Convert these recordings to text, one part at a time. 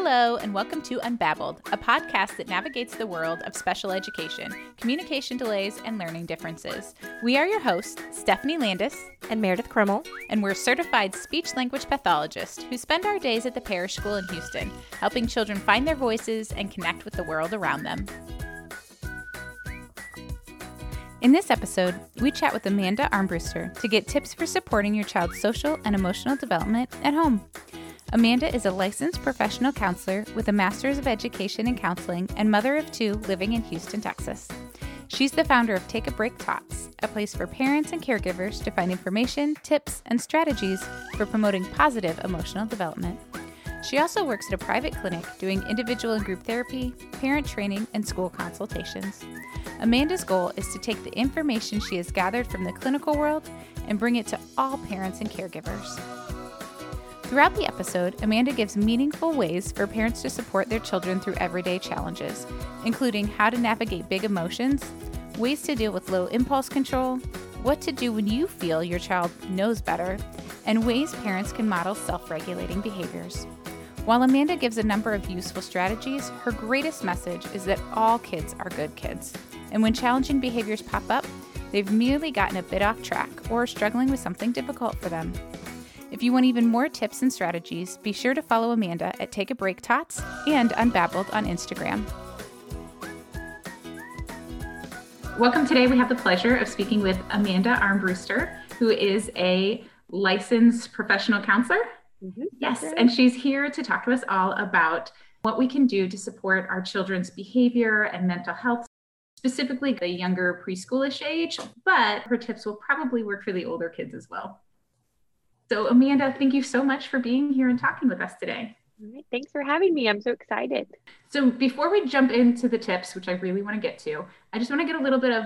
Hello, and welcome to Unbabbled, a podcast that navigates the world of special education, communication delays, and learning differences. We are your hosts, Stephanie Landis and Meredith Krimmel, and we're certified speech language pathologists who spend our days at the parish school in Houston, helping children find their voices and connect with the world around them. In this episode, we chat with Amanda Armbruster to get tips for supporting your child's social and emotional development at home. Amanda is a licensed professional counselor with a Master's of Education in Counseling and mother of two living in Houston, Texas. She's the founder of Take a Break Tots, a place for parents and caregivers to find information, tips, and strategies for promoting positive emotional development. She also works at a private clinic doing individual and group therapy, parent training, and school consultations. Amanda's goal is to take the information she has gathered from the clinical world and bring it to all parents and caregivers. Throughout the episode, Amanda gives meaningful ways for parents to support their children through everyday challenges, including how to navigate big emotions, ways to deal with low impulse control, what to do when you feel your child knows better, and ways parents can model self regulating behaviors. While Amanda gives a number of useful strategies, her greatest message is that all kids are good kids. And when challenging behaviors pop up, they've merely gotten a bit off track or are struggling with something difficult for them. If you want even more tips and strategies, be sure to follow Amanda at Take a Break Tots and Unbabbled on Instagram. Welcome. Today we have the pleasure of speaking with Amanda Armbruster, who is a licensed professional counselor. Mm-hmm. Yes, and she's here to talk to us all about what we can do to support our children's behavior and mental health, specifically the younger preschoolish age, but her tips will probably work for the older kids as well. So, Amanda, thank you so much for being here and talking with us today. All right, thanks for having me. I'm so excited. So, before we jump into the tips, which I really want to get to, I just want to get a little bit of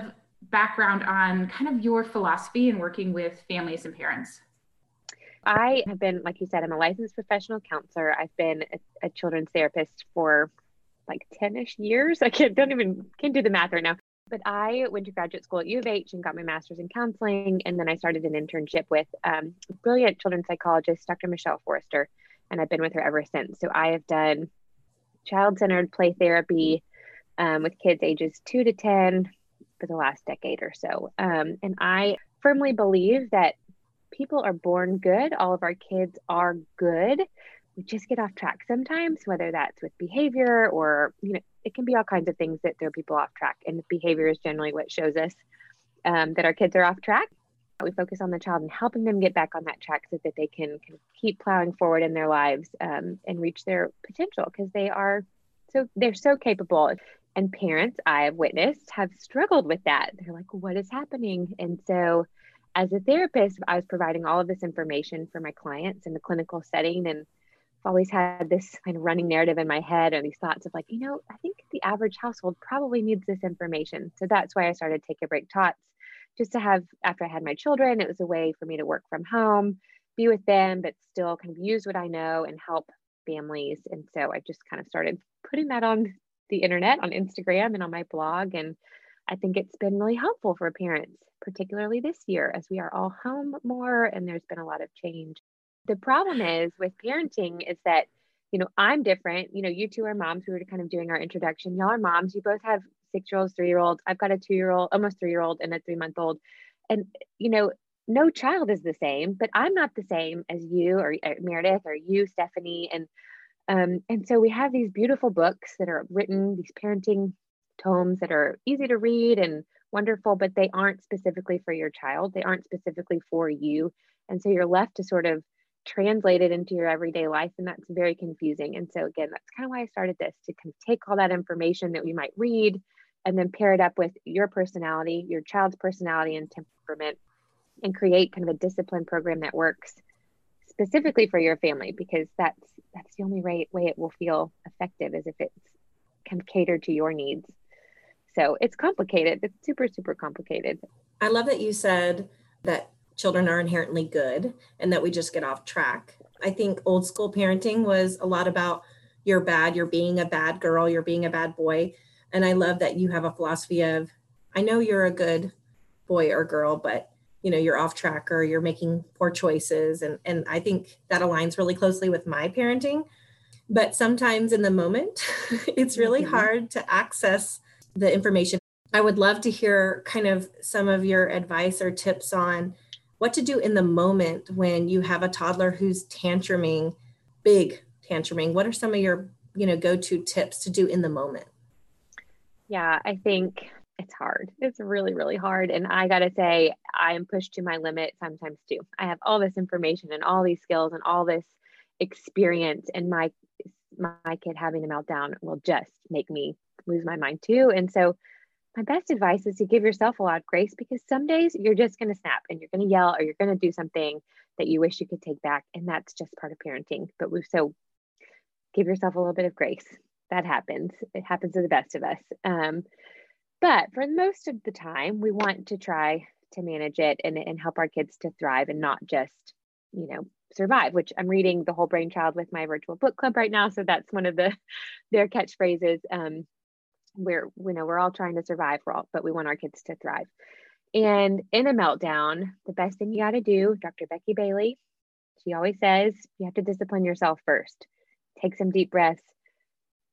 background on kind of your philosophy in working with families and parents. I have been, like you said, I'm a licensed professional counselor. I've been a, a children's therapist for like 10 ish years. I can't, don't even, can't do the math right now. But I went to graduate school at U of H and got my master's in counseling. And then I started an internship with um, brilliant children's psychologist, Dr. Michelle Forrester. And I've been with her ever since. So I have done child centered play therapy um, with kids ages two to 10 for the last decade or so. Um, and I firmly believe that people are born good. All of our kids are good we just get off track sometimes, whether that's with behavior or, you know, it can be all kinds of things that throw people off track. And behavior is generally what shows us um, that our kids are off track. We focus on the child and helping them get back on that track so that they can, can keep plowing forward in their lives um, and reach their potential because they are so they're so capable. And parents I've witnessed have struggled with that. They're like, what is happening? And so as a therapist, I was providing all of this information for my clients in the clinical setting and always had this kind of running narrative in my head or these thoughts of like, you know, I think the average household probably needs this information. So that's why I started Take a Break Tots, just to have, after I had my children, it was a way for me to work from home, be with them, but still kind of use what I know and help families. And so I just kind of started putting that on the internet, on Instagram, and on my blog. And I think it's been really helpful for parents, particularly this year as we are all home more and there's been a lot of change. The problem is with parenting is that, you know, I'm different. You know, you two are moms. We were kind of doing our introduction. Y'all are moms. You both have six year olds, three year olds. I've got a two year old, almost three year old, and a three month old. And, you know, no child is the same, but I'm not the same as you or, or Meredith or you, Stephanie. And, um, and so we have these beautiful books that are written, these parenting tomes that are easy to read and wonderful, but they aren't specifically for your child. They aren't specifically for you. And so you're left to sort of translate it into your everyday life and that's very confusing. And so again that's kind of why i started this to kind of take all that information that we might read and then pair it up with your personality your child's personality and temperament and create kind of a discipline program that works specifically for your family because that's that's the only way, way it will feel effective is if it's kind of catered to your needs. So it's complicated. It's super super complicated. I love that you said that children are inherently good and that we just get off track. I think old school parenting was a lot about you're bad, you're being a bad girl, you're being a bad boy. And I love that you have a philosophy of I know you're a good boy or girl, but you know, you're off track or you're making poor choices and and I think that aligns really closely with my parenting. But sometimes in the moment, it's really mm-hmm. hard to access the information. I would love to hear kind of some of your advice or tips on what to do in the moment when you have a toddler who's tantruming, big tantruming. What are some of your, you know, go-to tips to do in the moment? Yeah, I think it's hard. It's really, really hard. And I got to say, I am pushed to my limit sometimes too. I have all this information and all these skills and all this experience, and my my kid having a meltdown will just make me lose my mind too. And so, my best advice is to give yourself a lot of grace because some days you're just going to snap and you're going to yell or you're going to do something that you wish you could take back, and that's just part of parenting. But we so give yourself a little bit of grace. That happens. It happens to the best of us. Um, but for most of the time, we want to try to manage it and, and help our kids to thrive and not just, you know, survive, which I'm reading The Whole Brain Child with my virtual book club right now. So that's one of the their catchphrases. Um, where you know we're all trying to survive, we're all, but we want our kids to thrive. And in a meltdown, the best thing you got to do, Dr. Becky Bailey, she always says, you have to discipline yourself first. Take some deep breaths,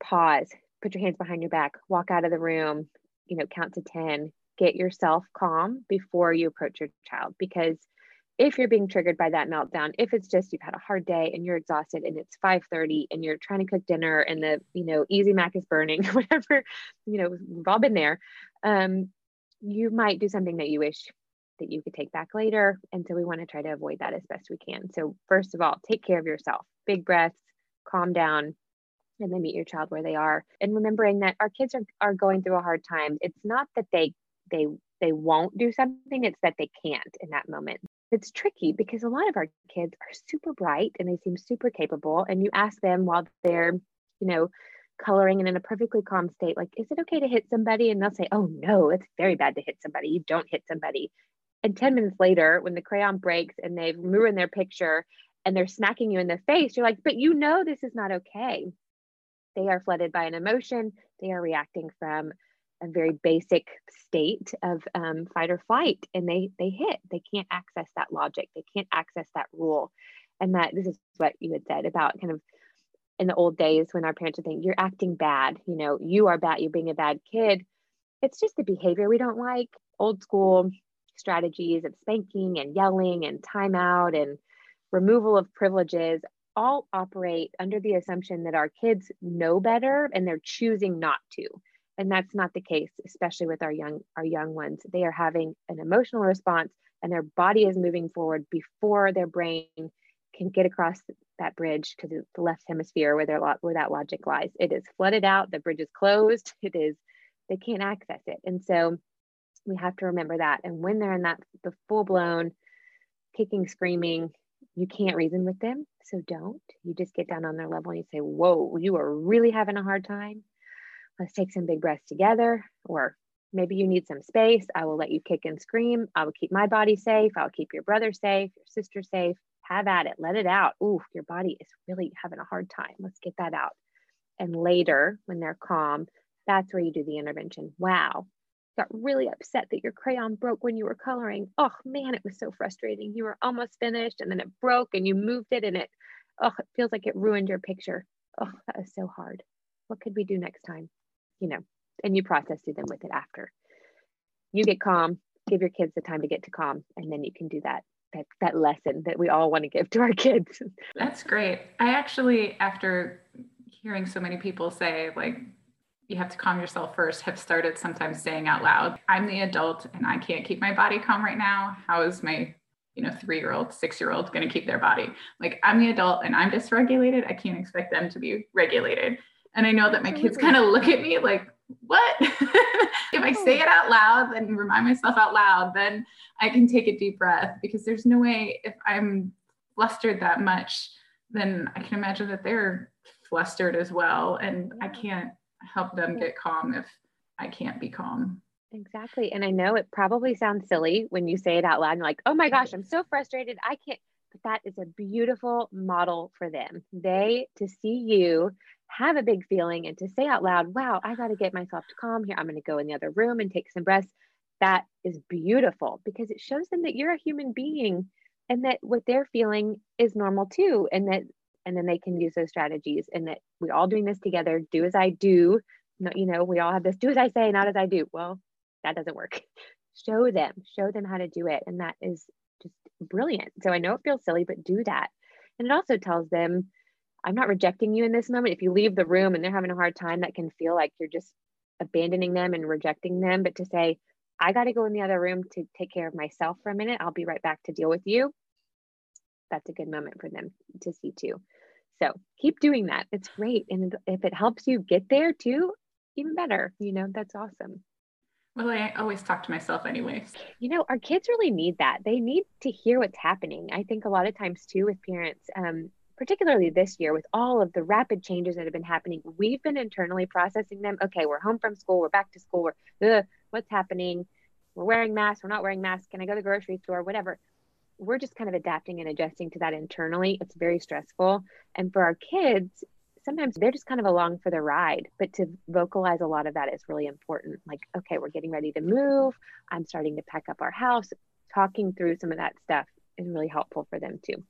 pause, put your hands behind your back, walk out of the room, you know, count to 10, get yourself calm before you approach your child. Because if you're being triggered by that meltdown, if it's just you've had a hard day and you're exhausted and it's 5:30 and you're trying to cook dinner and the, you know, easy mac is burning, whatever, you know, we've all been there. Um, you might do something that you wish that you could take back later. And so we want to try to avoid that as best we can. So first of all, take care of yourself. Big breaths, calm down, and then meet your child where they are and remembering that our kids are, are going through a hard time it's not that they they they won't do something it's that they can't in that moment it's tricky because a lot of our kids are super bright and they seem super capable and you ask them while they're you know coloring and in a perfectly calm state like is it okay to hit somebody? And they'll say oh no it's very bad to hit somebody. You don't hit somebody. And 10 minutes later when the crayon breaks and they've ruined their picture and they're smacking you in the face you're like but you know this is not okay. They are flooded by an emotion. They are reacting from a very basic state of um, fight or flight, and they they hit. They can't access that logic. They can't access that rule. And that this is what you had said about kind of in the old days when our parents would think you're acting bad. You know, you are bad. You're being a bad kid. It's just the behavior we don't like. Old school strategies of spanking and yelling and timeout and removal of privileges all operate under the assumption that our kids know better and they're choosing not to and that's not the case especially with our young our young ones they are having an emotional response and their body is moving forward before their brain can get across that bridge the, the left hemisphere where their where that logic lies it is flooded out the bridge is closed it is they can't access it and so we have to remember that and when they're in that the full blown kicking screaming you can't reason with them. So don't. You just get down on their level and you say, Whoa, you are really having a hard time. Let's take some big breaths together. Or maybe you need some space. I will let you kick and scream. I will keep my body safe. I'll keep your brother safe, your sister safe. Have at it. Let it out. Ooh, your body is really having a hard time. Let's get that out. And later, when they're calm, that's where you do the intervention. Wow, got really upset that your crayon broke when you were coloring. Oh man, it was so frustrating. You were almost finished and then it broke and you moved it and it, oh, it feels like it ruined your picture. Oh, that was so hard. What could we do next time? You know, and you process through them with it after. You get calm, give your kids the time to get to calm, and then you can do that that, that lesson that we all want to give to our kids. That's great. I actually, after hearing so many people say, like, you have to calm yourself first have started sometimes saying out loud i'm the adult and i can't keep my body calm right now how is my you know three year old six year old going to keep their body like i'm the adult and i'm dysregulated i can't expect them to be regulated and i know that my kids kind of look at me like what if i say it out loud and remind myself out loud then i can take a deep breath because there's no way if i'm flustered that much then i can imagine that they're flustered as well and i can't help them get calm if I can't be calm. Exactly. And I know it probably sounds silly when you say it out loud and like, oh my gosh, I'm so frustrated. I can't. But that is a beautiful model for them. They to see you have a big feeling and to say out loud, wow, I got to get myself to calm here. I'm going to go in the other room and take some breaths. That is beautiful because it shows them that you're a human being and that what they're feeling is normal too. And that and then they can use those strategies and that we're all doing this together do as i do you know we all have this do as i say not as i do well that doesn't work show them show them how to do it and that is just brilliant so i know it feels silly but do that and it also tells them i'm not rejecting you in this moment if you leave the room and they're having a hard time that can feel like you're just abandoning them and rejecting them but to say i got to go in the other room to take care of myself for a minute i'll be right back to deal with you that's a good moment for them to see too. So keep doing that. It's great. And if it helps you get there too, even better. You know, that's awesome. Well, I always talk to myself anyways. You know, our kids really need that. They need to hear what's happening. I think a lot of times too with parents, um, particularly this year with all of the rapid changes that have been happening, we've been internally processing them. Okay, we're home from school, we're back to school, we're what's happening? We're wearing masks, we're not wearing masks. Can I go to the grocery store? Whatever we're just kind of adapting and adjusting to that internally. It's very stressful. And for our kids, sometimes they're just kind of along for the ride, but to vocalize a lot of that is really important. Like, okay, we're getting ready to move. I'm starting to pack up our house. Talking through some of that stuff is really helpful for them too.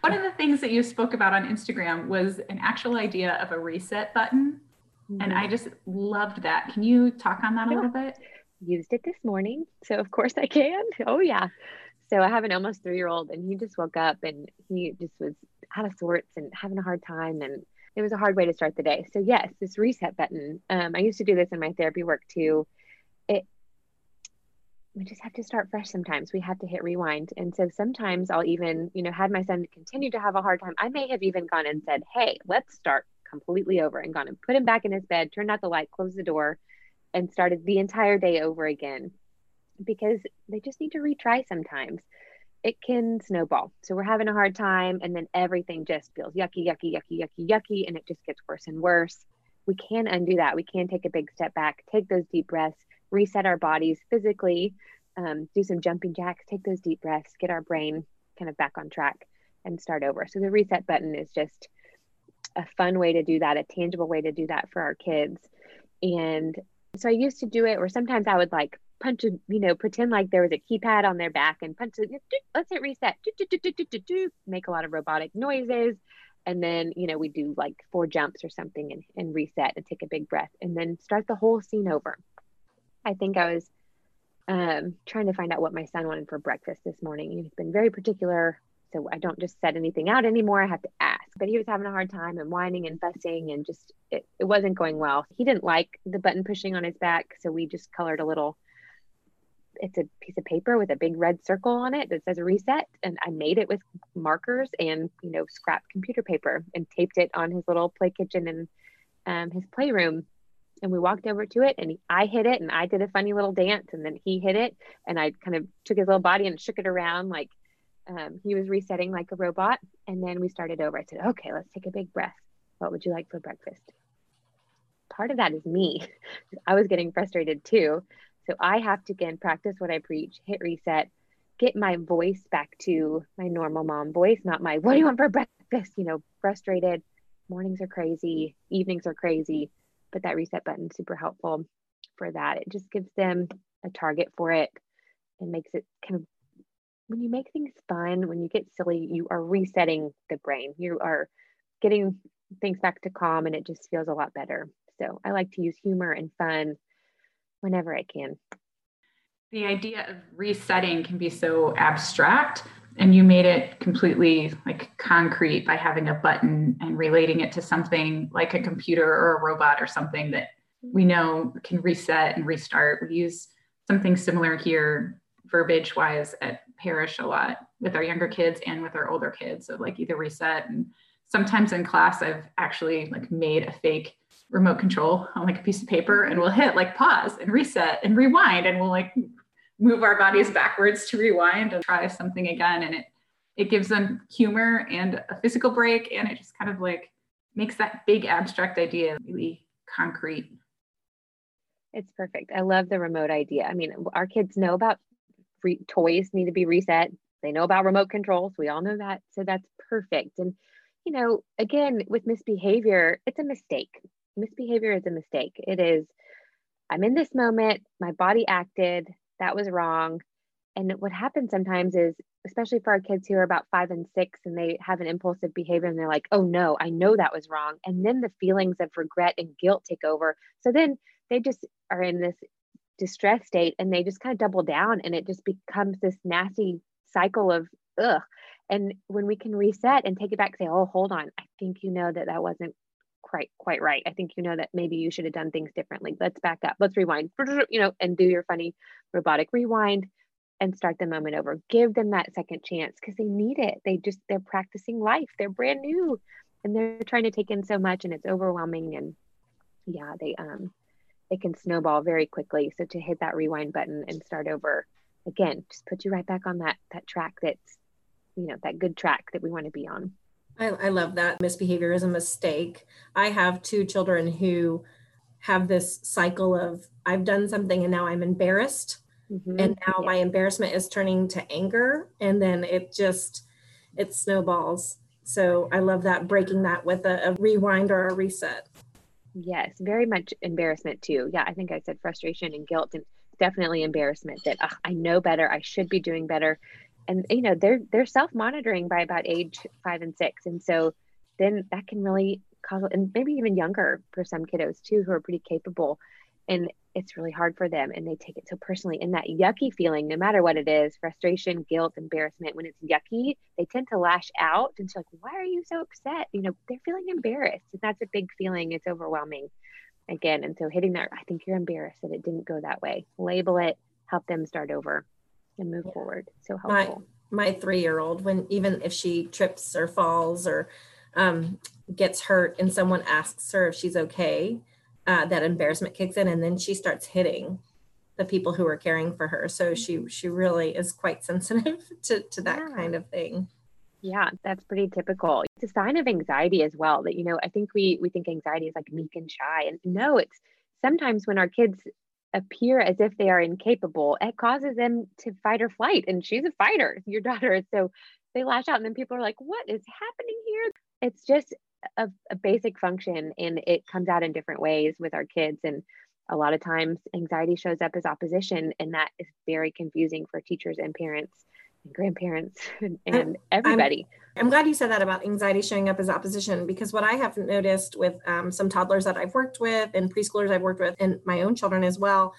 One of the things that you spoke about on Instagram was an actual idea of a reset button. Mm-hmm. And I just loved that. Can you talk on that a little bit? Used it this morning. So, of course, I can. Oh, yeah. So I have an almost three year old, and he just woke up and he just was out of sorts and having a hard time. And it was a hard way to start the day. So, yes, this reset button. Um, I used to do this in my therapy work too. We just have to start fresh sometimes. We have to hit rewind. And so sometimes I'll even, you know, had my son continue to have a hard time. I may have even gone and said, Hey, let's start completely over and gone and put him back in his bed, turned out the light, closed the door, and started the entire day over again because they just need to retry sometimes. It can snowball. So we're having a hard time, and then everything just feels yucky, yucky, yucky, yucky, yucky, and it just gets worse and worse. We can undo that. We can take a big step back, take those deep breaths, reset our bodies physically, um, do some jumping jacks, take those deep breaths, get our brain kind of back on track, and start over. So the reset button is just a fun way to do that, a tangible way to do that for our kids. And so I used to do it, or sometimes I would like punch a, you know, pretend like there was a keypad on their back and punch it. Let's hit reset. Make a lot of robotic noises. And then, you know, we do like four jumps or something and, and reset and take a big breath and then start the whole scene over. I think I was um, trying to find out what my son wanted for breakfast this morning. He's been very particular. So I don't just set anything out anymore. I have to ask. But he was having a hard time and whining and fussing and just, it, it wasn't going well. He didn't like the button pushing on his back. So we just colored a little it's a piece of paper with a big red circle on it that says reset and i made it with markers and you know scrap computer paper and taped it on his little play kitchen and um, his playroom and we walked over to it and i hit it and i did a funny little dance and then he hit it and i kind of took his little body and shook it around like um, he was resetting like a robot and then we started over. I said okay let's take a big breath. What would you like for breakfast? Part of that is me. I was getting frustrated too. So I have to again practice what I preach, hit reset, get my voice back to my normal mom voice, not my what do you want for breakfast? You know, frustrated. Mornings are crazy, evenings are crazy, but that reset button super helpful for that. It just gives them a target for it and makes it kind of when you make things fun, when you get silly, you are resetting the brain. You are getting things back to calm and it just feels a lot better. So I like to use humor and fun whenever I can. The idea of resetting can be so abstract and you made it completely like concrete by having a button and relating it to something like a computer or a robot or something that we know can reset and restart. We use something similar here verbiage wise at parish a lot with our younger kids and with our older kids so like either reset and sometimes in class i've actually like made a fake remote control on like a piece of paper and we'll hit like pause and reset and rewind and we'll like move our bodies backwards to rewind and try something again. And it it gives them humor and a physical break. And it just kind of like makes that big abstract idea really concrete. It's perfect. I love the remote idea. I mean our kids know about free toys need to be reset. They know about remote controls we all know that. So that's perfect. And you know again with misbehavior it's a mistake. Misbehavior is a mistake. It is, I'm in this moment, my body acted, that was wrong. And what happens sometimes is especially for our kids who are about five and six and they have an impulsive behavior and they're like, oh no, I know that was wrong. And then the feelings of regret and guilt take over. So then they just are in this distress state and they just kind of double down and it just becomes this nasty cycle of ugh. And when we can reset and take it back, say, oh, hold on, I think you know that that wasn't quite quite right. I think you know that maybe you should have done things differently. Let's back up. Let's rewind. You know, and do your funny robotic rewind and start the moment over. Give them that second chance because they need it. They just they're practicing life. They're brand new and they're trying to take in so much and it's overwhelming and yeah, they um it can snowball very quickly. So to hit that rewind button and start over again, just put you right back on that that track that's you know, that good track that we want to be on. I, I love that. Misbehavior is a mistake. I have two children who have this cycle of I've done something and now I'm embarrassed. Mm-hmm. And now yeah. my embarrassment is turning to anger. And then it just, it snowballs. So I love that breaking that with a, a rewind or a reset. Yes, very much embarrassment too. Yeah, I think I said frustration and guilt and definitely embarrassment that I know better. I should be doing better and you know they're they're self-monitoring by about age five and six. And so then that can really cause and maybe even younger for some kiddos too who are pretty capable. And it's really hard for them and they take it so personally. And that yucky feeling no matter what it is frustration guilt embarrassment when it's yucky they tend to lash out and so like why are you so upset? You know they're feeling embarrassed. And that's a big feeling. It's overwhelming again. And so hitting that i think you're embarrassed that it didn't go that way. Label it help them start over and move yeah. forward. So helpful. My, my three year old, when even if she trips or falls or um, gets hurt and someone asks her if she's okay, uh, that embarrassment kicks in and then she starts hitting the people who are caring for her. So she mm-hmm. she really is quite sensitive to, to that yeah. kind of thing. Yeah, that's pretty typical. It's a sign of anxiety as well. That you know, I think we we think anxiety is like meek and shy, and no, it's sometimes when our kids appear as if they are incapable, it causes them to fight or flight. And she's a fighter, your daughter. So they lash out, and then people are like, What is happening here? It's just a, a basic function, and it comes out in different ways with our kids. And a lot of times, anxiety shows up as opposition, and that is very confusing for teachers and parents and grandparents and, and everybody. I'm, I'm, glad you said that about anxiety showing up as opposition because what I have noticed with um, some toddlers that I've worked with and preschoolers I've worked with and my own children as well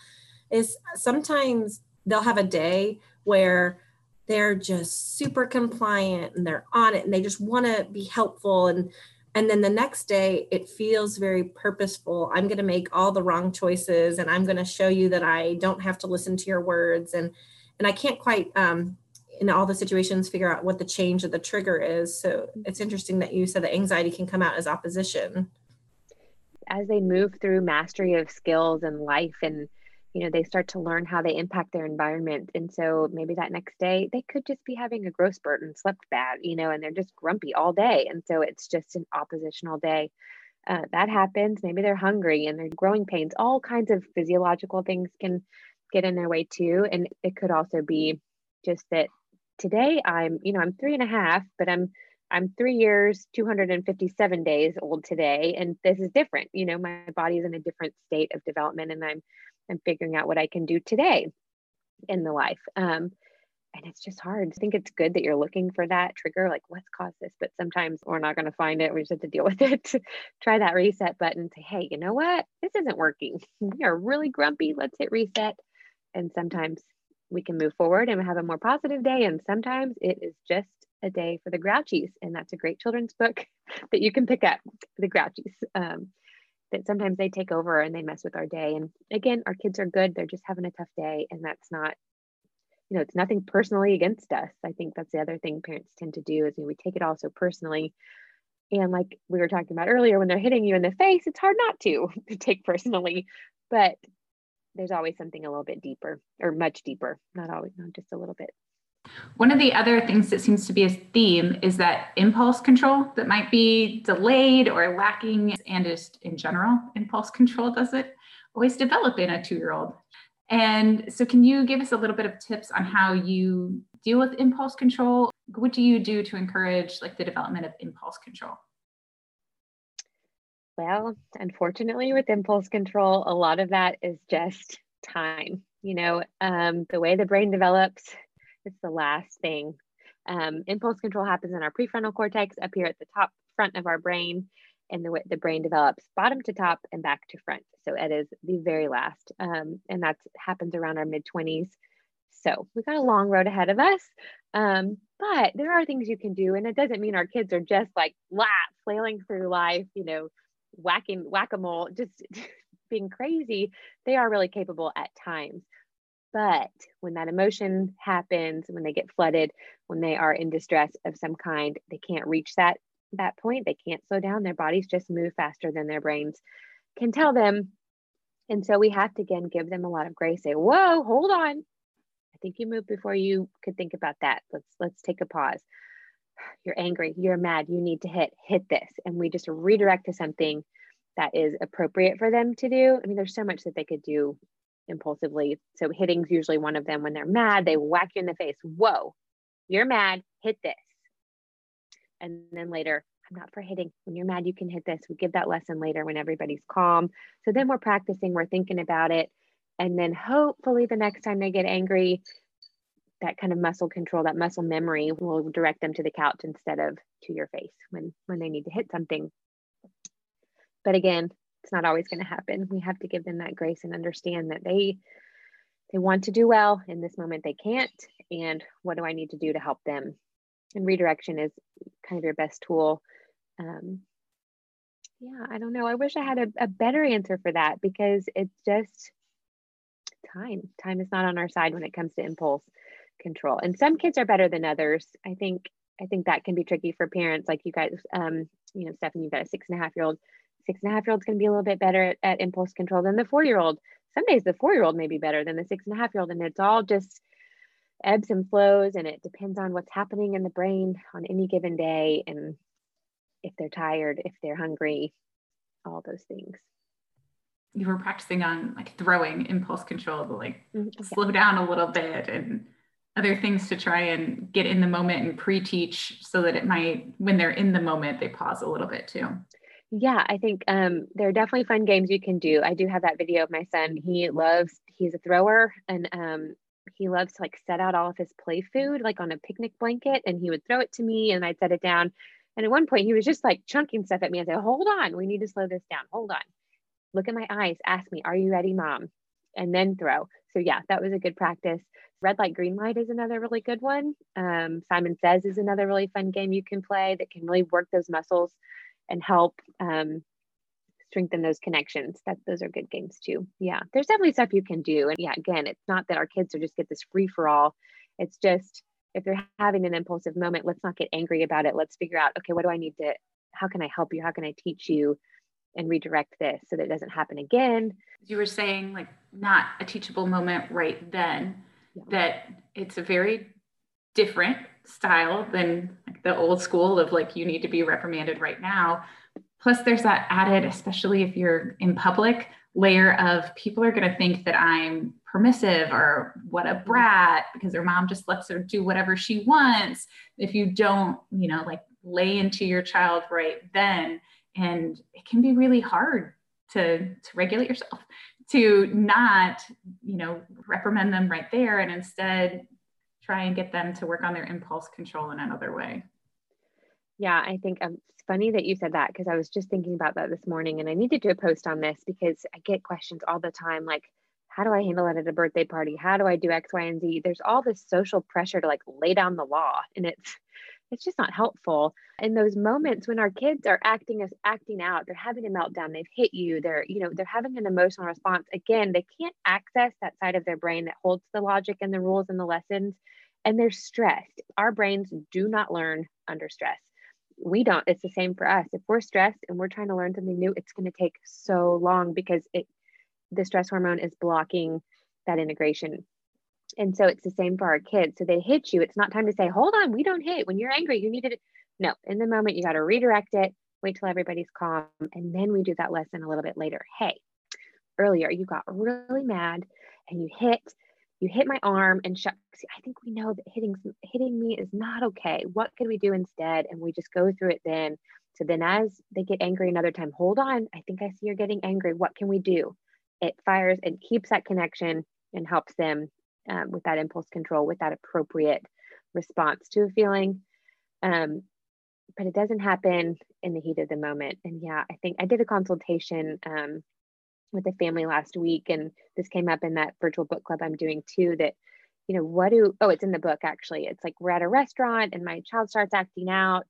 is sometimes they'll have a day where they're just super compliant and they're on it and they just want to be helpful and and then the next day it feels very purposeful i'm going to make all the wrong choices and i'm going to show you that i don't have to listen to your words and and i can't quite um, in all the situations figure out what the change of the trigger is. So it's interesting that you said that anxiety can come out as opposition. As they move through mastery of skills and life and you know they start to learn how they impact their environment. And so maybe that next day they could just be having a gross and slept bad you know and they're just grumpy all day. And so it's just an oppositional day. Uh, that happens. Maybe they're hungry and they're growing pains. All kinds of physiological things can get in their way too. And it could also be just that today I'm, you know, I'm three and a half, but I'm I'm three years, 257 days old today. And this is different. You know, my body is in a different state of development and I'm I'm figuring out what I can do today in the life. Um, and it's just hard. I think it's good that you're looking for that trigger, like what's caused this, but sometimes we're not going to find it. We just have to deal with it. Try that reset button. Say, hey, you know what? This isn't working. We are really grumpy. Let's hit reset. And sometimes we can move forward and have a more positive day. And sometimes it is just a day for the Grouchies. And that's a great children's book that you can pick up, The Grouchies. Um, that sometimes they take over and they mess with our day. And again, our kids are good. They're just having a tough day. And that's not, you know, it's nothing personally against us. I think that's the other thing parents tend to do is you know, we take it all so personally. And like we were talking about earlier, when they're hitting you in the face, it's hard not to, to take personally. But there's always something a little bit deeper or much deeper, not always, not just a little bit. One of the other things that seems to be a theme is that impulse control that might be delayed or lacking, and just in general, impulse control doesn't always develop in a two year old. And so, can you give us a little bit of tips on how you deal with impulse control? What do you do to encourage like the development of impulse control? Well, unfortunately, with impulse control, a lot of that is just time. You know, um, the way the brain develops, it's the last thing Um, impulse control happens in our prefrontal cortex up here at the top front of our brain, and the, way the brain develops bottom to top and back to front. So it is the very last, um, and that happens around our mid 20s. So we've got a long road ahead of us. Um, but there are things you can do, and it doesn't mean our kids are just like flat flailing through life, you know, whacking whack a mole, just being crazy. They are really capable at times. But when that emotion happens, when they get flooded, when they are in distress of some kind, they can't reach that that point. They can't slow down. Their bodies just move faster than their brains can tell them. And so we have to again give them a lot of grace. Say, "Whoa, hold on. I think you moved before you could think about that. Let's let's take a pause. You're angry. You're mad. You need to hit hit this." And we just redirect to something that is appropriate for them to do. I mean, there's so much that they could do impulsively. So hitting's usually one of them when they're mad, they whack you in the face. Whoa, you're mad, hit this. And then later, I'm not for hitting. When you're mad, you can hit this. We give that lesson later when everybody's calm. So then we're practicing, we're thinking about it. And then hopefully the next time they get angry, that kind of muscle control, that muscle memory will direct them to the couch instead of to your face when when they need to hit something. But again, it's not always going to happen. We have to give them that grace and understand that they they want to do well in this moment they can't and what do I need to do to help them? And redirection is kind of your best tool. Um, yeah, I don't know. I wish I had a, a better answer for that because it's just time. Time is not on our side when it comes to impulse control. And some kids are better than others. I think I think that can be tricky for parents like you guys. Um, you know, Stephanie, you've got a six and a half year old six and a half year old's going to be a little bit better at, at impulse control than the four year old. Some days the four year old may be better than the six and a half year old. And it's all just ebbs and flows. And it depends on what's happening in the brain on any given day. And if they're tired, if they're hungry, all those things. You were practicing on like throwing impulse control to like mm-hmm. slow down a little bit and other things to try and get in the moment and pre-teach so that it might when they're in the moment they pause a little bit too yeah, I think um, there are definitely fun games you can do. I do have that video of my son. He loves, he's a thrower and um, he loves to like set out all of his play food like on a picnic blanket and he would throw it to me and I'd set it down. And at one point he was just like chunking stuff at me and say, hold on, we need to slow this down. Hold on. Look at my eyes. Ask me, are you ready, mom? And then throw. So yeah, that was a good practice. Red light, green light is another really good one. Um, Simon Says is another really fun game you can play that can really work those muscles and help um, strengthen those connections. That those are good games too. Yeah, there's definitely stuff you can do. And yeah, again, it's not that our kids are just get this free for all. It's just if they're having an impulsive moment, let's not get angry about it. Let's figure out, okay, what do I need to? How can I help you? How can I teach you? And redirect this so that it doesn't happen again. You were saying like not a teachable moment right then. Yeah. That it's a very different style than the old school of like you need to be reprimanded right now plus there's that added especially if you're in public layer of people are going to think that i'm permissive or what a mm-hmm. brat because their mom just lets her do whatever she wants if you don't you know like lay into your child right then and it can be really hard to to regulate yourself to not you know reprimand them right there and instead try and get them to work on their impulse control in another way. Yeah, I think um, it's funny that you said that because I was just thinking about that this morning and I need to do a post on this because I get questions all the time like, how do I handle it at a birthday party? How do I do X, Y, and Z? There's all this social pressure to like lay down the law and it's it's just not helpful. In those moments when our kids are acting as acting out, they're having a meltdown, they've hit you, they're, you know, they're having an emotional response. Again, they can't access that side of their brain that holds the logic and the rules and the lessons and they're stressed. Our brains do not learn under stress. We don't. It's the same for us. If we're stressed and we're trying to learn something new, it's going to take so long because it the stress hormone is blocking that integration. And so it's the same for our kids. So they hit you. It's not time to say, hold on, we don't hit. When you're angry, you need to. No, in the moment, you got to redirect it, wait till everybody's calm, and then we do that lesson a little bit later. Hey, earlier you got really mad and you hit you hit my arm and shucks i think we know that hitting hitting me is not okay what can we do instead and we just go through it then so then as they get angry another time hold on i think i see you're getting angry what can we do it fires and keeps that connection and helps them um, with that impulse control with that appropriate response to a feeling. Um, but it doesn't happen in the heat of the moment. And yeah, I think I did a consultation um, with a family last week, and this came up in that virtual book club I'm doing too. That, you know, what do, oh, it's in the book actually. It's like we're at a restaurant and my child starts acting out.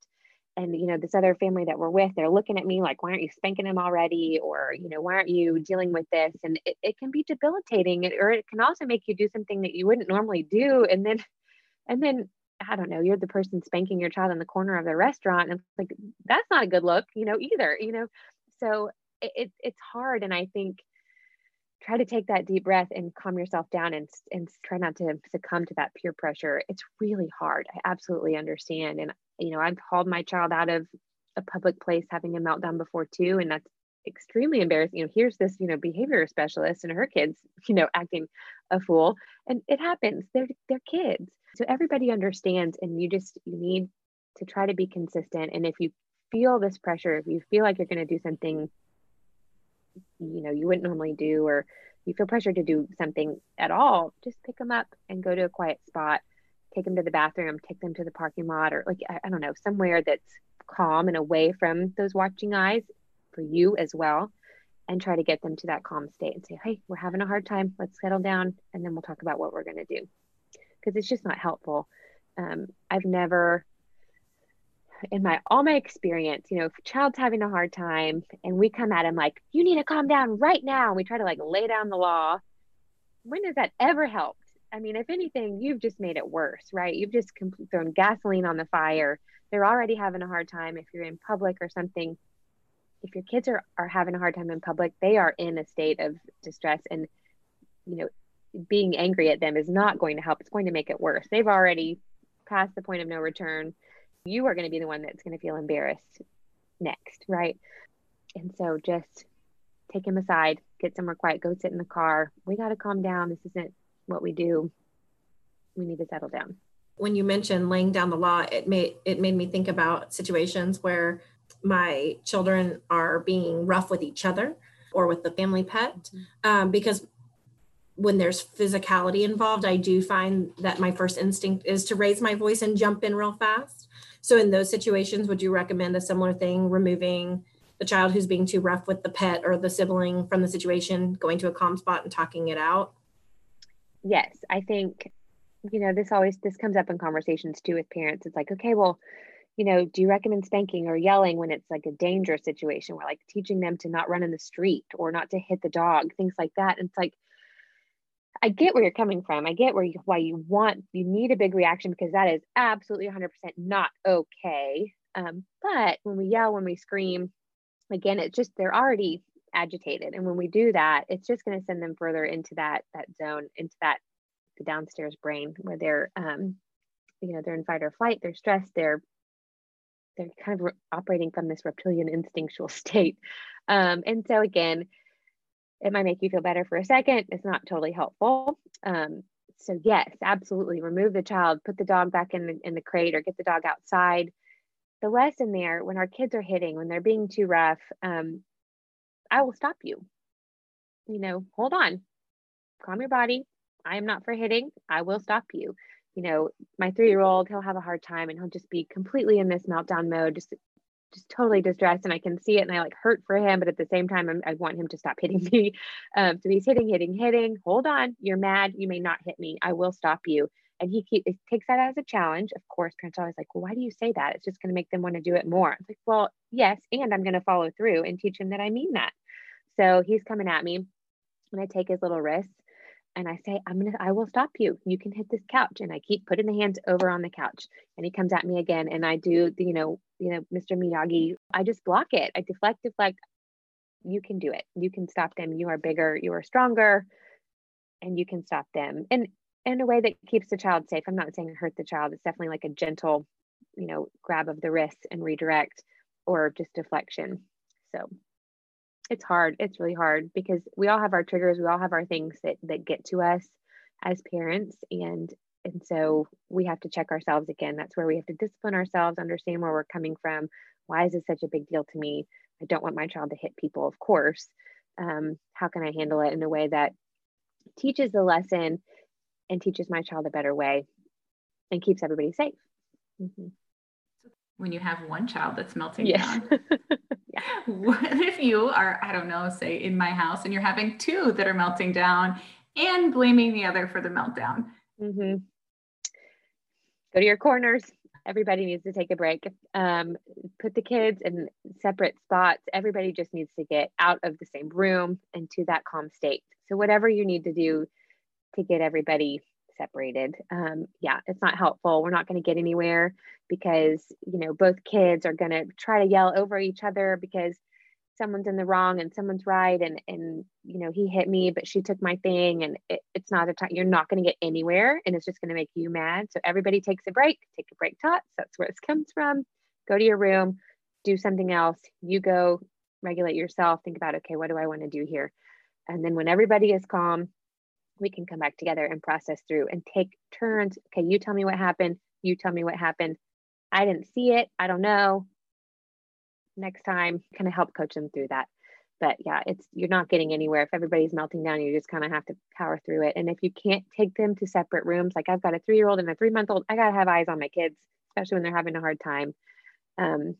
And, you know, this other family that we're with, they're looking at me like, why aren't you spanking him already? Or, you know, why aren't you dealing with this? And it, it can be debilitating, or it can also make you do something that you wouldn't normally do. And then, and then I don't know, you're the person spanking your child in the corner of the restaurant. And it's like, that's not a good look, you know, either, you know? So it, it, it's hard. And I think try to take that deep breath and calm yourself down and, and try not to succumb to that peer pressure. It's really hard. I absolutely understand. And, you know, I've hauled my child out of a public place having a meltdown before too. And that's extremely embarrassing. You know, here's this, you know, behavior specialist and her kids, you know, acting a fool. And it happens. They're they're kids. So everybody understands and you just you need to try to be consistent. And if you feel this pressure, if you feel like you're going to do something, you know, you wouldn't normally do, or you feel pressured to do something at all, just pick them up and go to a quiet spot, take them to the bathroom, take them to the parking lot, or like, I, I don't know, somewhere that's calm and away from those watching eyes for you as well and try to get them to that calm state and say, hey, we're having a hard time. Let's settle down and then we'll talk about what we're going to do. Because it's just not helpful. Um, I've never, in my all my experience, you know, if a child's having a hard time and we come at him like, you need to calm down right now, and we try to like lay down the law, when has that ever helped? I mean, if anything, you've just made it worse, right? You've just thrown gasoline on the fire. They're already having a hard time. If you're in public or something, if your kids are, are having a hard time in public, they are in a state of distress and, you know, being angry at them is not going to help. It's going to make it worse. They've already passed the point of no return. You are going to be the one that's going to feel embarrassed next, right? And so just take him aside, get somewhere quiet, go sit in the car. We got to calm down. This isn't what we do. We need to settle down. When you mentioned laying down the law, it made it made me think about situations where my children are being rough with each other or with the family pet mm-hmm. um, because when there's physicality involved i do find that my first instinct is to raise my voice and jump in real fast so in those situations would you recommend a similar thing removing the child who's being too rough with the pet or the sibling from the situation going to a calm spot and talking it out? Yes i think you know this always this comes up in conversations too with parents. It's like okay well you know, do you recommend spanking or yelling when it's like a dangerous situation? Where like teaching them to not run in the street or not to hit the dog, things like that. And it's like, I get where you're coming from. I get where you, why you want, you need a big reaction because that is absolutely 100% not okay. Um, but when we yell, when we scream, again, it's just, they're already agitated. And when we do that, it's just going to send them further into that, that zone, into that, the downstairs brain where they're, um, you know, they're in fight or flight, they're stressed, they're they're kind of operating from this reptilian instinctual state. Um, and so again, it might make you feel better for a second. It's not totally helpful. Um, so yes, absolutely remove the child, put the dog back in the, in the crate or get the dog outside. The lesson there, when our kids are hitting, when they're being too rough, um, I will stop you. You know, hold on, calm your body. I am not for hitting. I will stop you you know, my three year old, he'll have a hard time and he'll just be completely in this meltdown mode, just just totally distressed and I can see it and I like hurt for him, but at the same time, I'm, i want him to stop hitting me. Um, so he's hitting, hitting, hitting. Hold on, you're mad. You may not hit me. I will stop you. And he keep, takes that as a challenge. Of course, parents are always like, well, why do you say that? It's just going to make them want to do it more. It's like, well, yes, and I'm going to follow through and teach him that I mean that. So he's coming at me and I take his little wrist and I say, I'm gonna, I will stop you. You can hit this couch. And I keep putting the hands over on the couch. And he comes at me again. And I do you know, you know, Mr. Miyagi, I just block it. I deflect, deflect. You can do it. You can stop them. You are bigger, you are stronger, and you can stop them. And in a way that keeps the child safe. I'm not saying hurt the child. It's definitely like a gentle, you know, grab of the wrist and redirect or just deflection. So it's hard. It's really hard because we all have our triggers. We all have our things that that get to us as parents, and and so we have to check ourselves again. That's where we have to discipline ourselves, understand where we're coming from. Why is this such a big deal to me? I don't want my child to hit people, of course. Um, how can I handle it in a way that teaches the lesson and teaches my child a better way? and keeps everybody safe. Mm-hmm. When you have one child that's melting yes. down, yeah. what if you are, I don't know, say in my house and you're having two that are melting down and blaming the other for the meltdown? Mm-hmm. Go to your corners. Everybody needs to take a break. Um, put the kids in separate spots. Everybody just needs to get out of the same room and to that calm state. So, whatever you need to do to get everybody separated. Um, yeah, it's not helpful. We're not going to get anywhere because, you know, both kids are going to try to yell over each other because someone's in the wrong and someone's right. And, and, you know, he hit me, but she took my thing. And it, it's not a time, you're not going to get anywhere and it's just going to make you mad. So everybody takes a break, take a break tots. That's where this comes from. Go to your room, do something else. You go regulate yourself, think about, okay, what do I want to do here? And then when everybody is calm, we can come back together and process through and take turns. Okay, you tell me what happened. You tell me what happened. I didn't see it. I don't know. Next time, kind of help coach them through that. But yeah, it's you're not getting anywhere. If everybody's melting down, you just kind of have to power through it. And if you can't take them to separate rooms, like I've got a three year old and a three month old, I gotta have eyes on my kids, especially when they're having a hard time. Um,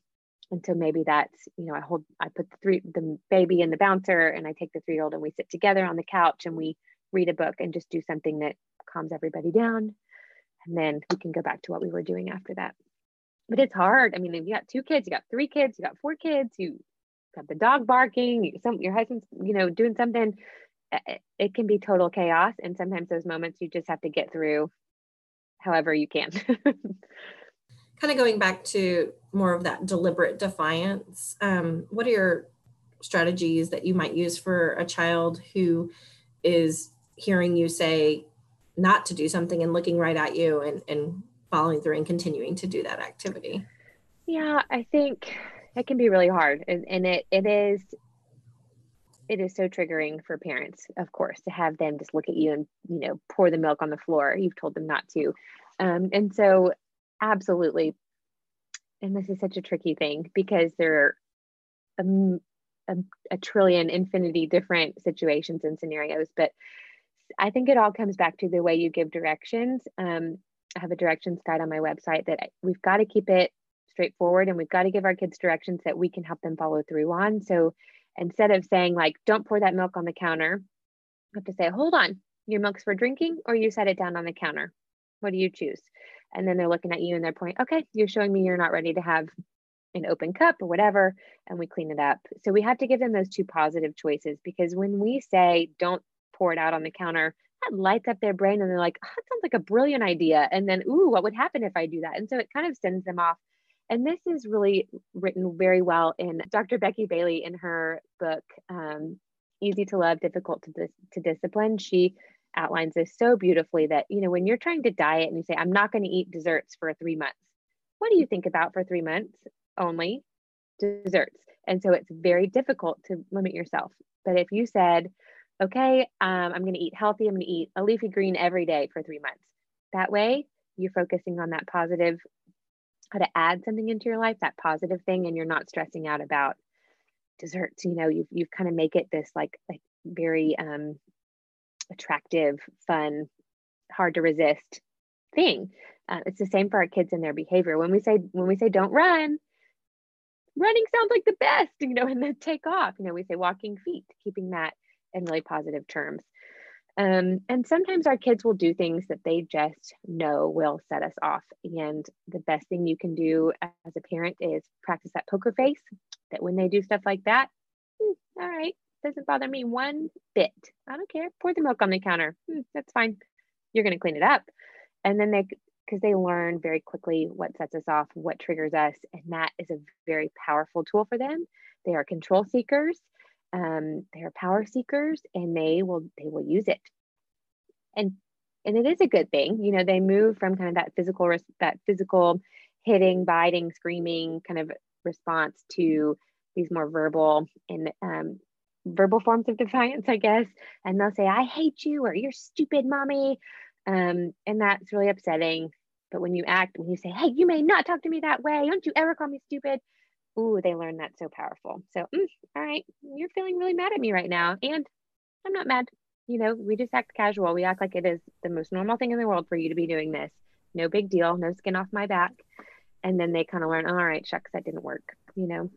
and so maybe that's you know I hold I put the three the baby in the bouncer and I take the three year old and we sit together on the couch and we read a book and just do something that calms everybody down. And then we can go back to what we were doing after that. But it's hard. I mean, if you got two kids, you got three kids, you got four kids, you got the dog barking, some your husband's, you know, doing something. It can be total chaos. And sometimes those moments you just have to get through however you can. kind of going back to more of that deliberate defiance, um, what are your strategies that you might use for a child who is hearing you say not to do something and looking right at you and, and following through and continuing to do that activity? Yeah i think it can be really hard. And, and it it is it is so triggering for parents of course to have them just look at you and you know pour the milk on the floor. You've told them not to. Um, and so absolutely and this is such a tricky thing because there are a, a, a trillion infinity different situations and scenarios but I think it all comes back to the way you give directions. Um, I have a directions guide on my website that we've got to keep it straightforward and we've got to give our kids directions that we can help them follow through on. So instead of saying, like, don't pour that milk on the counter, you have to say, hold on, your milk's for drinking or you set it down on the counter. What do you choose? And then they're looking at you and they're pointing, okay, you're showing me you're not ready to have an open cup or whatever, and we clean it up. So we have to give them those two positive choices because when we say, don't pour it out on the counter, that lights up their brain and they're like, oh, that sounds like a brilliant idea. And then, ooh, what would happen if I do that? And so it kind of sends them off. And this is really written very well in Dr. Becky Bailey in her book, um, Easy to Love, Difficult to, Dis- to Discipline. She outlines this so beautifully that, you know, when you're trying to diet and you say, I'm not going to eat desserts for three months, what do you think about for three months only? Desserts. And so it's very difficult to limit yourself. But if you said, okay, um, I'm going to eat healthy. I'm going to eat a leafy green every day for three months. That way, you're focusing on that positive, how to add something into your life, that positive thing, and you're not stressing out about desserts. You know, you've you've kind of make it this like like very um, attractive, fun, hard to resist thing. Uh, it's the same for our kids and their behavior. When we say when we say don't run, running sounds like the best, you know, and then take off. You know, we say walking feet, keeping that in really positive terms. Um, and sometimes our kids will do things that they just know will set us off. And the best thing you can do as a parent is practice that poker face that when they do stuff like that, hmm, all right, doesn't bother me one bit. I don't care. Pour the milk on the counter. Hmm, that's fine. You're going to clean it up. And then they, because they learn very quickly what sets us off, what triggers us. And that is a very powerful tool for them. They are control seekers um, they're power seekers and they will they will use it. And and it is a good thing you know they move from kind of that physical that physical hitting biting screaming kind of response to these more verbal and um, verbal forms of defiance i guess. And they'll say i hate you or you're stupid mommy. Um, and that's really upsetting. But when you act when you say hey you may not talk to me that way. Don't you ever call me stupid ooh, they learned that so powerful. So, mm, all right, you're feeling really mad at me right now. And I'm not mad. You know, we just act casual. We act like it is the most normal thing in the world for you to be doing this. no big deal, no skin off my back. And then they kind of learn, all right, shucks, that didn't work, you know?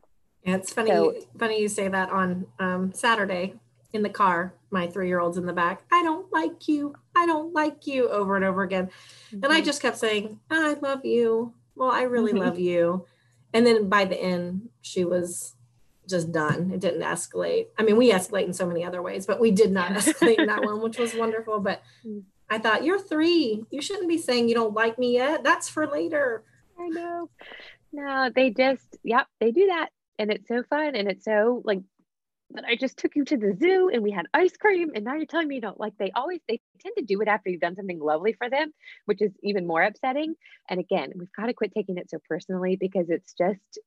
Yeah, it's funny. So, funny you say that on um, Saturday in the car. My three-year-old's in the back. I don't like you. I don't like you over and over again. Mm-hmm. And I mm-hmm. just kept saying, I love you. Well, I really mm-hmm. love you. And then by the end, she was just done. It didn't escalate. I mean, we escalate in so many other ways, but we did not escalate in that one, which was wonderful. But mm. I thought, you're three. You shouldn't be saying you don't like me yet. That's for later. I know. No, they just, yep, they do that. And it's so fun. And it's so like, but I just took you to the zoo and we had ice cream. And now you're telling me you don't like, they always, they tend to do it after you've done something lovely for them, which is even more upsetting. And again, we've got to quit taking it so personally because it's just,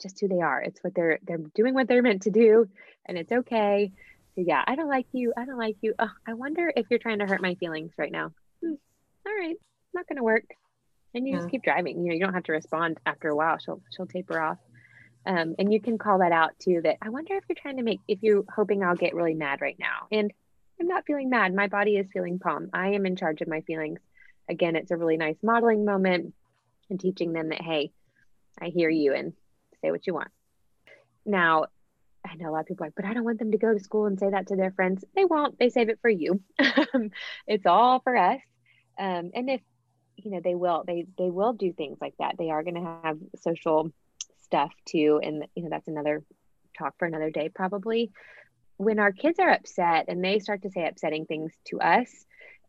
just who they are. It's what they're, they're doing what they're meant to do and it's okay. So yeah, I don't like you. I don't like you. Oh, I wonder if you're trying to hurt my feelings right now. Hmm. All right. Not going to work and you yeah. just keep driving. You know, you don't have to respond after a while. She'll she'll taper off. Um, and you can call that out too. That I wonder if you're trying to make if you're hoping I'll get really mad right now. And I'm not feeling mad. My body is feeling calm. I am in charge of my feelings. Again, it's a really nice modeling moment and teaching them that hey, I hear you and say what you want. Now, I know a lot of people are like, but I don't want them to go to school and say that to their friends. They won't. They save it for you. it's all for us. Um, and if you know they will they they will do things like that they are going to have social stuff too. And you know that's another talk for another day probably. When our kids are upset and they start to say upsetting things to us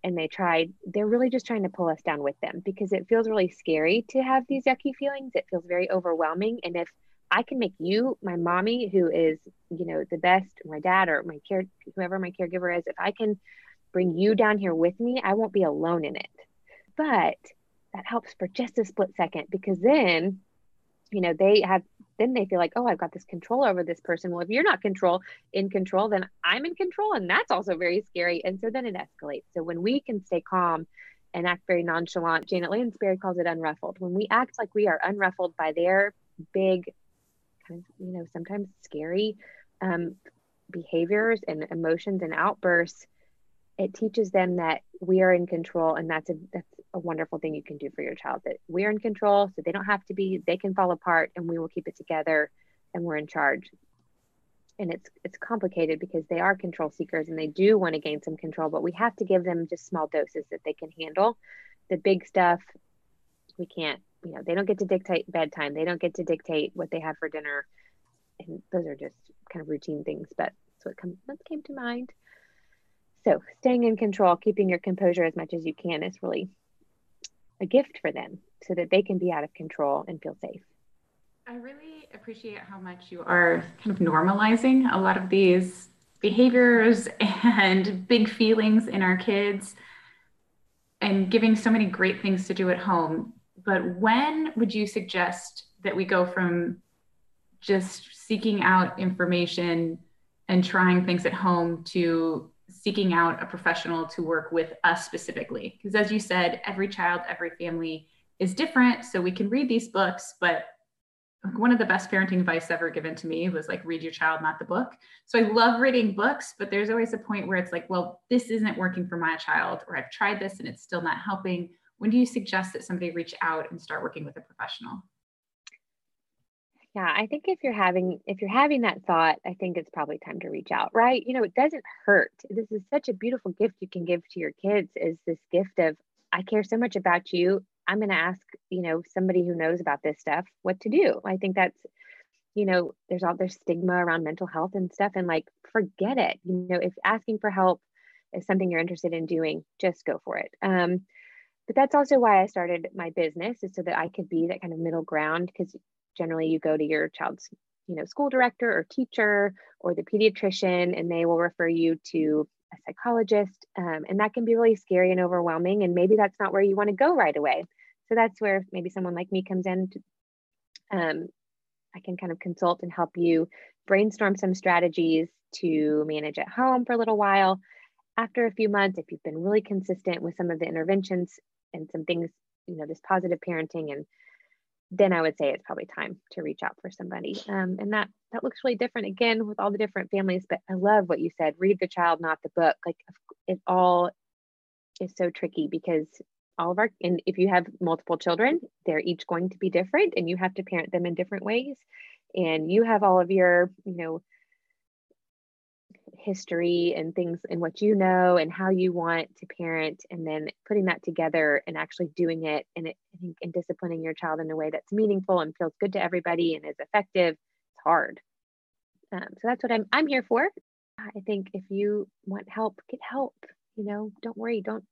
and they try they're really just trying to pull us down with them because it feels really scary to have these yucky feelings. It feels very overwhelming. And if i can make you my mommy who is you know the best my dad or my care whoever my caregiver is if i can bring you down here with me i won't be alone in it. But that helps for just a split second because then you know they have then they feel like oh i've got this control over this person. Well if you're not control in control then i'm in control and that's also very scary and so then it escalates. So when we can stay calm and act very nonchalant janet lansbury calls it unruffled. When we act like we are unruffled by their big kind of you know sometimes scary um, behaviors and emotions and outbursts it teaches them that we are in control and that's a that's a wonderful thing you can do for your child that we're in control so they don't have to be they can fall apart and we will keep it together and we're in charge. And it's it's complicated because they are control seekers and they do want to gain some control but we have to give them just small doses that they can handle. The big stuff we can't you know they don't get to dictate bedtime they don't get to dictate what they have for dinner. And those are just kind of routine things but so it comes that came to mind so staying in control, keeping your composure as much as you can is really a gift for them so that they can be out of control and feel safe. I really appreciate how much you are kind of normalizing a lot of these behaviors and big feelings in our kids and giving so many great things to do at home. But when would you suggest that we go from just seeking out information and trying things at home to seeking out a professional to work with us specifically. Because as you said, every child, every family is different. So we can read these books, but one of the best parenting advice ever given to me was like read your child not the book so i love reading books but there's always a point where it's like well this isn't working for my child or i've tried this and it's still not helping when do you suggest that somebody reach out and start working with a professional yeah, I think if you're having if you're having that thought, I think it's probably time to reach out, right? You know, it doesn't hurt. This is such a beautiful gift you can give to your kids is this gift of I care so much about you. I'm going to ask, you know, somebody who knows about this stuff what to do. I think that's you know, there's all there's stigma around mental health and stuff and like forget it. You know, if asking for help is something you're interested in doing, just go for it. Um but that's also why I started my business is so that I could be that kind of middle ground because generally you go to your child's you know school director or teacher or the pediatrician and they will refer you to a psychologist um, and that can be really scary and overwhelming and maybe that's not where you want to go right away. So that's where maybe someone like me comes in to, um, i can kind of consult and help you brainstorm some strategies to manage at home for a little while. After a few months if you've been really consistent with some of the interventions and some things you know this positive parenting and then I would say it's probably time to reach out for somebody. Um, and that that looks really different again with all the different families. But I love what you said: read the child, not the book. Like it all is so tricky because all of our and if you have multiple children they're each going to be different and you have to parent them in different ways and you have all of your you know history and things and what you know and how you want to parent and then putting that together and actually doing it and it, and disciplining your child in a way that's meaningful and feels good to everybody and is effective it's hard. Um, so that's what I'm I'm here for. I think if you want help get help you know don't worry don't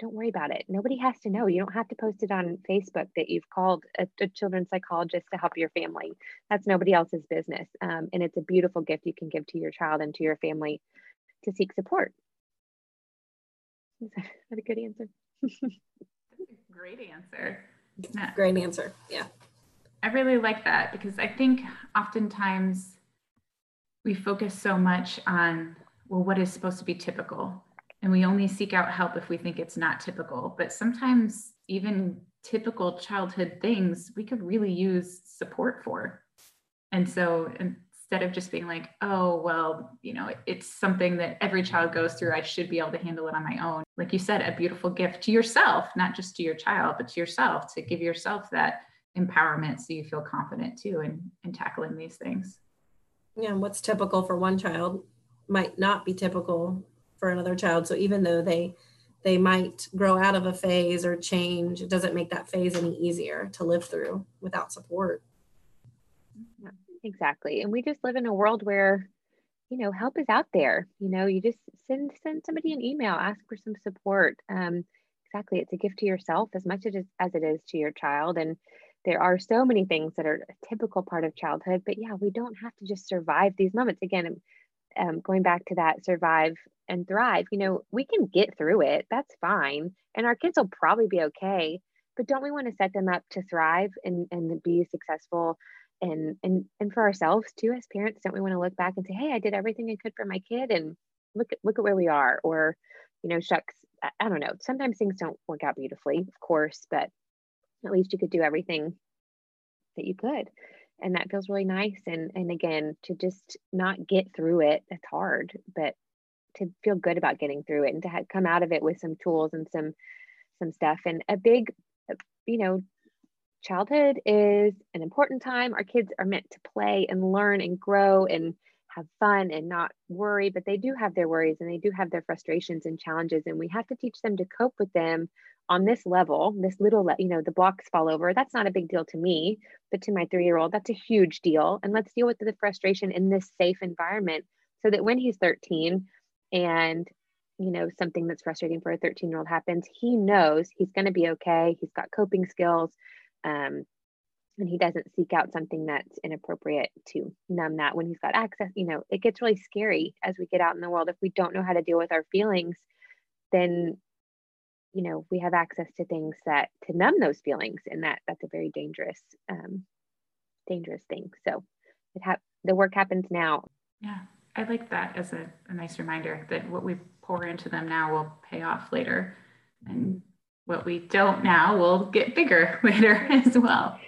don't worry about it. Nobody has to know. You don't have to post it on Facebook that you've called a, a children's psychologist to help your family. That's nobody else's business. Um, and it's a beautiful gift you can give to your child and to your family to seek support. Is that a good answer? Great answer. Yeah. Great answer. Yeah. I really like that because I think oftentimes we focus so much on, well, what is supposed to be typical? And we only seek out help if we think it's not typical. But sometimes, even typical childhood things, we could really use support for. And so instead of just being like, oh, well, you know, it's something that every child goes through, I should be able to handle it on my own. Like you said, a beautiful gift to yourself, not just to your child, but to yourself to give yourself that empowerment so you feel confident too in, in tackling these things. Yeah, what's typical for one child might not be typical for another child. So even though they they might grow out of a phase or change, it doesn't make that phase any easier to live through without support. Exactly. And we just live in a world where, you know, help is out there. You know, you just send send somebody an email, ask for some support. Um, exactly. It's a gift to yourself as much as, as it is to your child. And there are so many things that are a typical part of childhood, but yeah, we don't have to just survive these moments. Again, um, going back to that survive and thrive, you know, we can get through it. That's fine. And our kids will probably be okay. But don't we want to set them up to thrive and, and be successful and and and for ourselves too as parents, don't we want to look back and say, hey, I did everything I could for my kid and look at look at where we are. Or, you know, shucks, I, I don't know. Sometimes things don't work out beautifully, of course, but at least you could do everything that you could and that feels really nice. And and again to just not get through it that's hard but to feel good about getting through it and to have, come out of it with some tools and some some stuff. And a big uh, you know childhood is an important time. Our kids are meant to play and learn and grow and have fun and not worry but they do have their worries and they do have their frustrations and challenges and we have to teach them to cope with them on this level, this little, you know, the blocks fall over. That's not a big deal to me, but to my three year old, that's a huge deal. And let's deal with the frustration in this safe environment so that when he's 13 and, you know, something that's frustrating for a 13 year old happens, he knows he's going to be okay. He's got coping skills. Um, and he doesn't seek out something that's inappropriate to numb that when he's got access. You know, it gets really scary as we get out in the world. If we don't know how to deal with our feelings, then you know we have access to things that to numb those feelings and that that's a very dangerous um dangerous thing. So it ha- the work happens now. Yeah i like that as a, a nice reminder that what we pour into them now will pay off later. And what we don't now will get bigger later as well.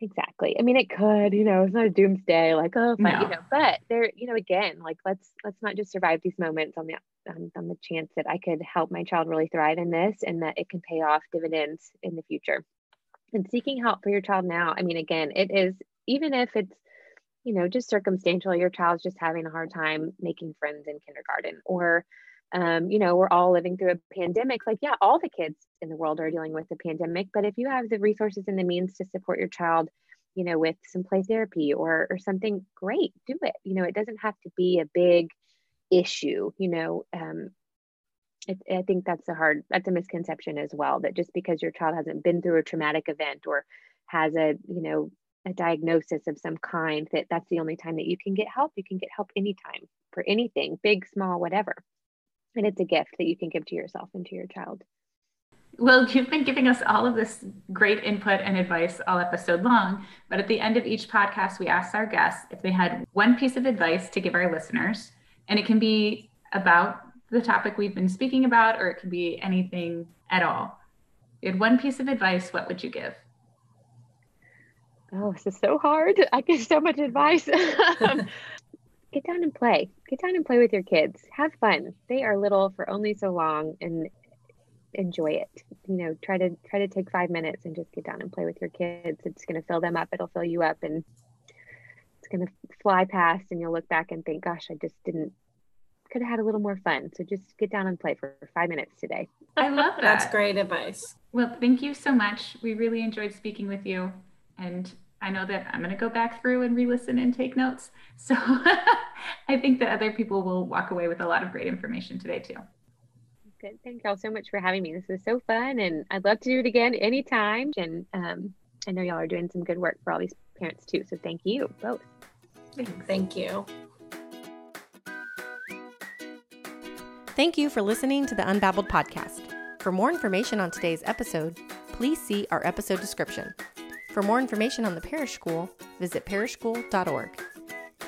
Exactly. I mean it could you know it's not a doomsday like oh but, no. you know but there you know again like let's let's not just survive these moments on the on, on the chance that I could help my child really thrive in this and that it can pay off dividends in the future. And seeking help for your child now, I mean, again, it is, even if it's, you know, just circumstantial, your child's just having a hard time making friends in kindergarten, or, um, you know, we're all living through a pandemic. Like, yeah, all the kids in the world are dealing with the pandemic, but if you have the resources and the means to support your child, you know, with some play therapy or or something, great, do it. You know, it doesn't have to be a big issue you know um, i think that's a hard that's a misconception as well that just because your child hasn't been through a traumatic event or has a you know a diagnosis of some kind that that's the only time that you can get help. You can get help anytime for anything big small whatever. And it's a gift that you can give to yourself and to your child. Well, you've been giving us all of this great input and advice all episode long. But at the end of each podcast, we asked our guests if they had one piece of advice to give our listeners and it can be about the topic we've been speaking about, or it can be anything at all. You had one piece of advice, what would you give? Oh, this is so hard. I give so much advice. Um, get down and play. Get down and play with your kids. Have fun. They are little for only so long. And enjoy it. You know, try to try to take five minutes and just get down and play with your kids. It's going to fill them up. It'll fill you up, and it's going to fly past. And you'll look back and think, "Gosh, I just didn't could have had a little more fun. So just get down and play for five minutes today. I love that. That's great advice. Well, thank you so much. We really enjoyed speaking with you. And I know that I'm going to go back through and re listen and take notes. So I think that other people will walk away with a lot of great information today, too. Good. Thank y'all so much for having me. This was so fun. And I'd love to do it again anytime. And um, I know y'all are doing some good work for all these parents, too. So thank you both. Thank you. Thank you for listening to the Unbabbled podcast. For more information on today's episode, please see our episode description. For more information on the Parish School, visit parishschool.org.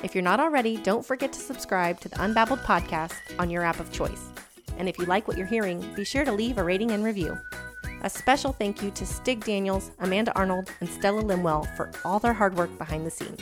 If you're not already, don't forget to subscribe to the Unbabbled podcast on your app of choice. And if you like what you're hearing, be sure to leave a rating and review. A special thank you to Stig Daniels, Amanda Arnold, and Stella Limwell for all their hard work behind the scenes.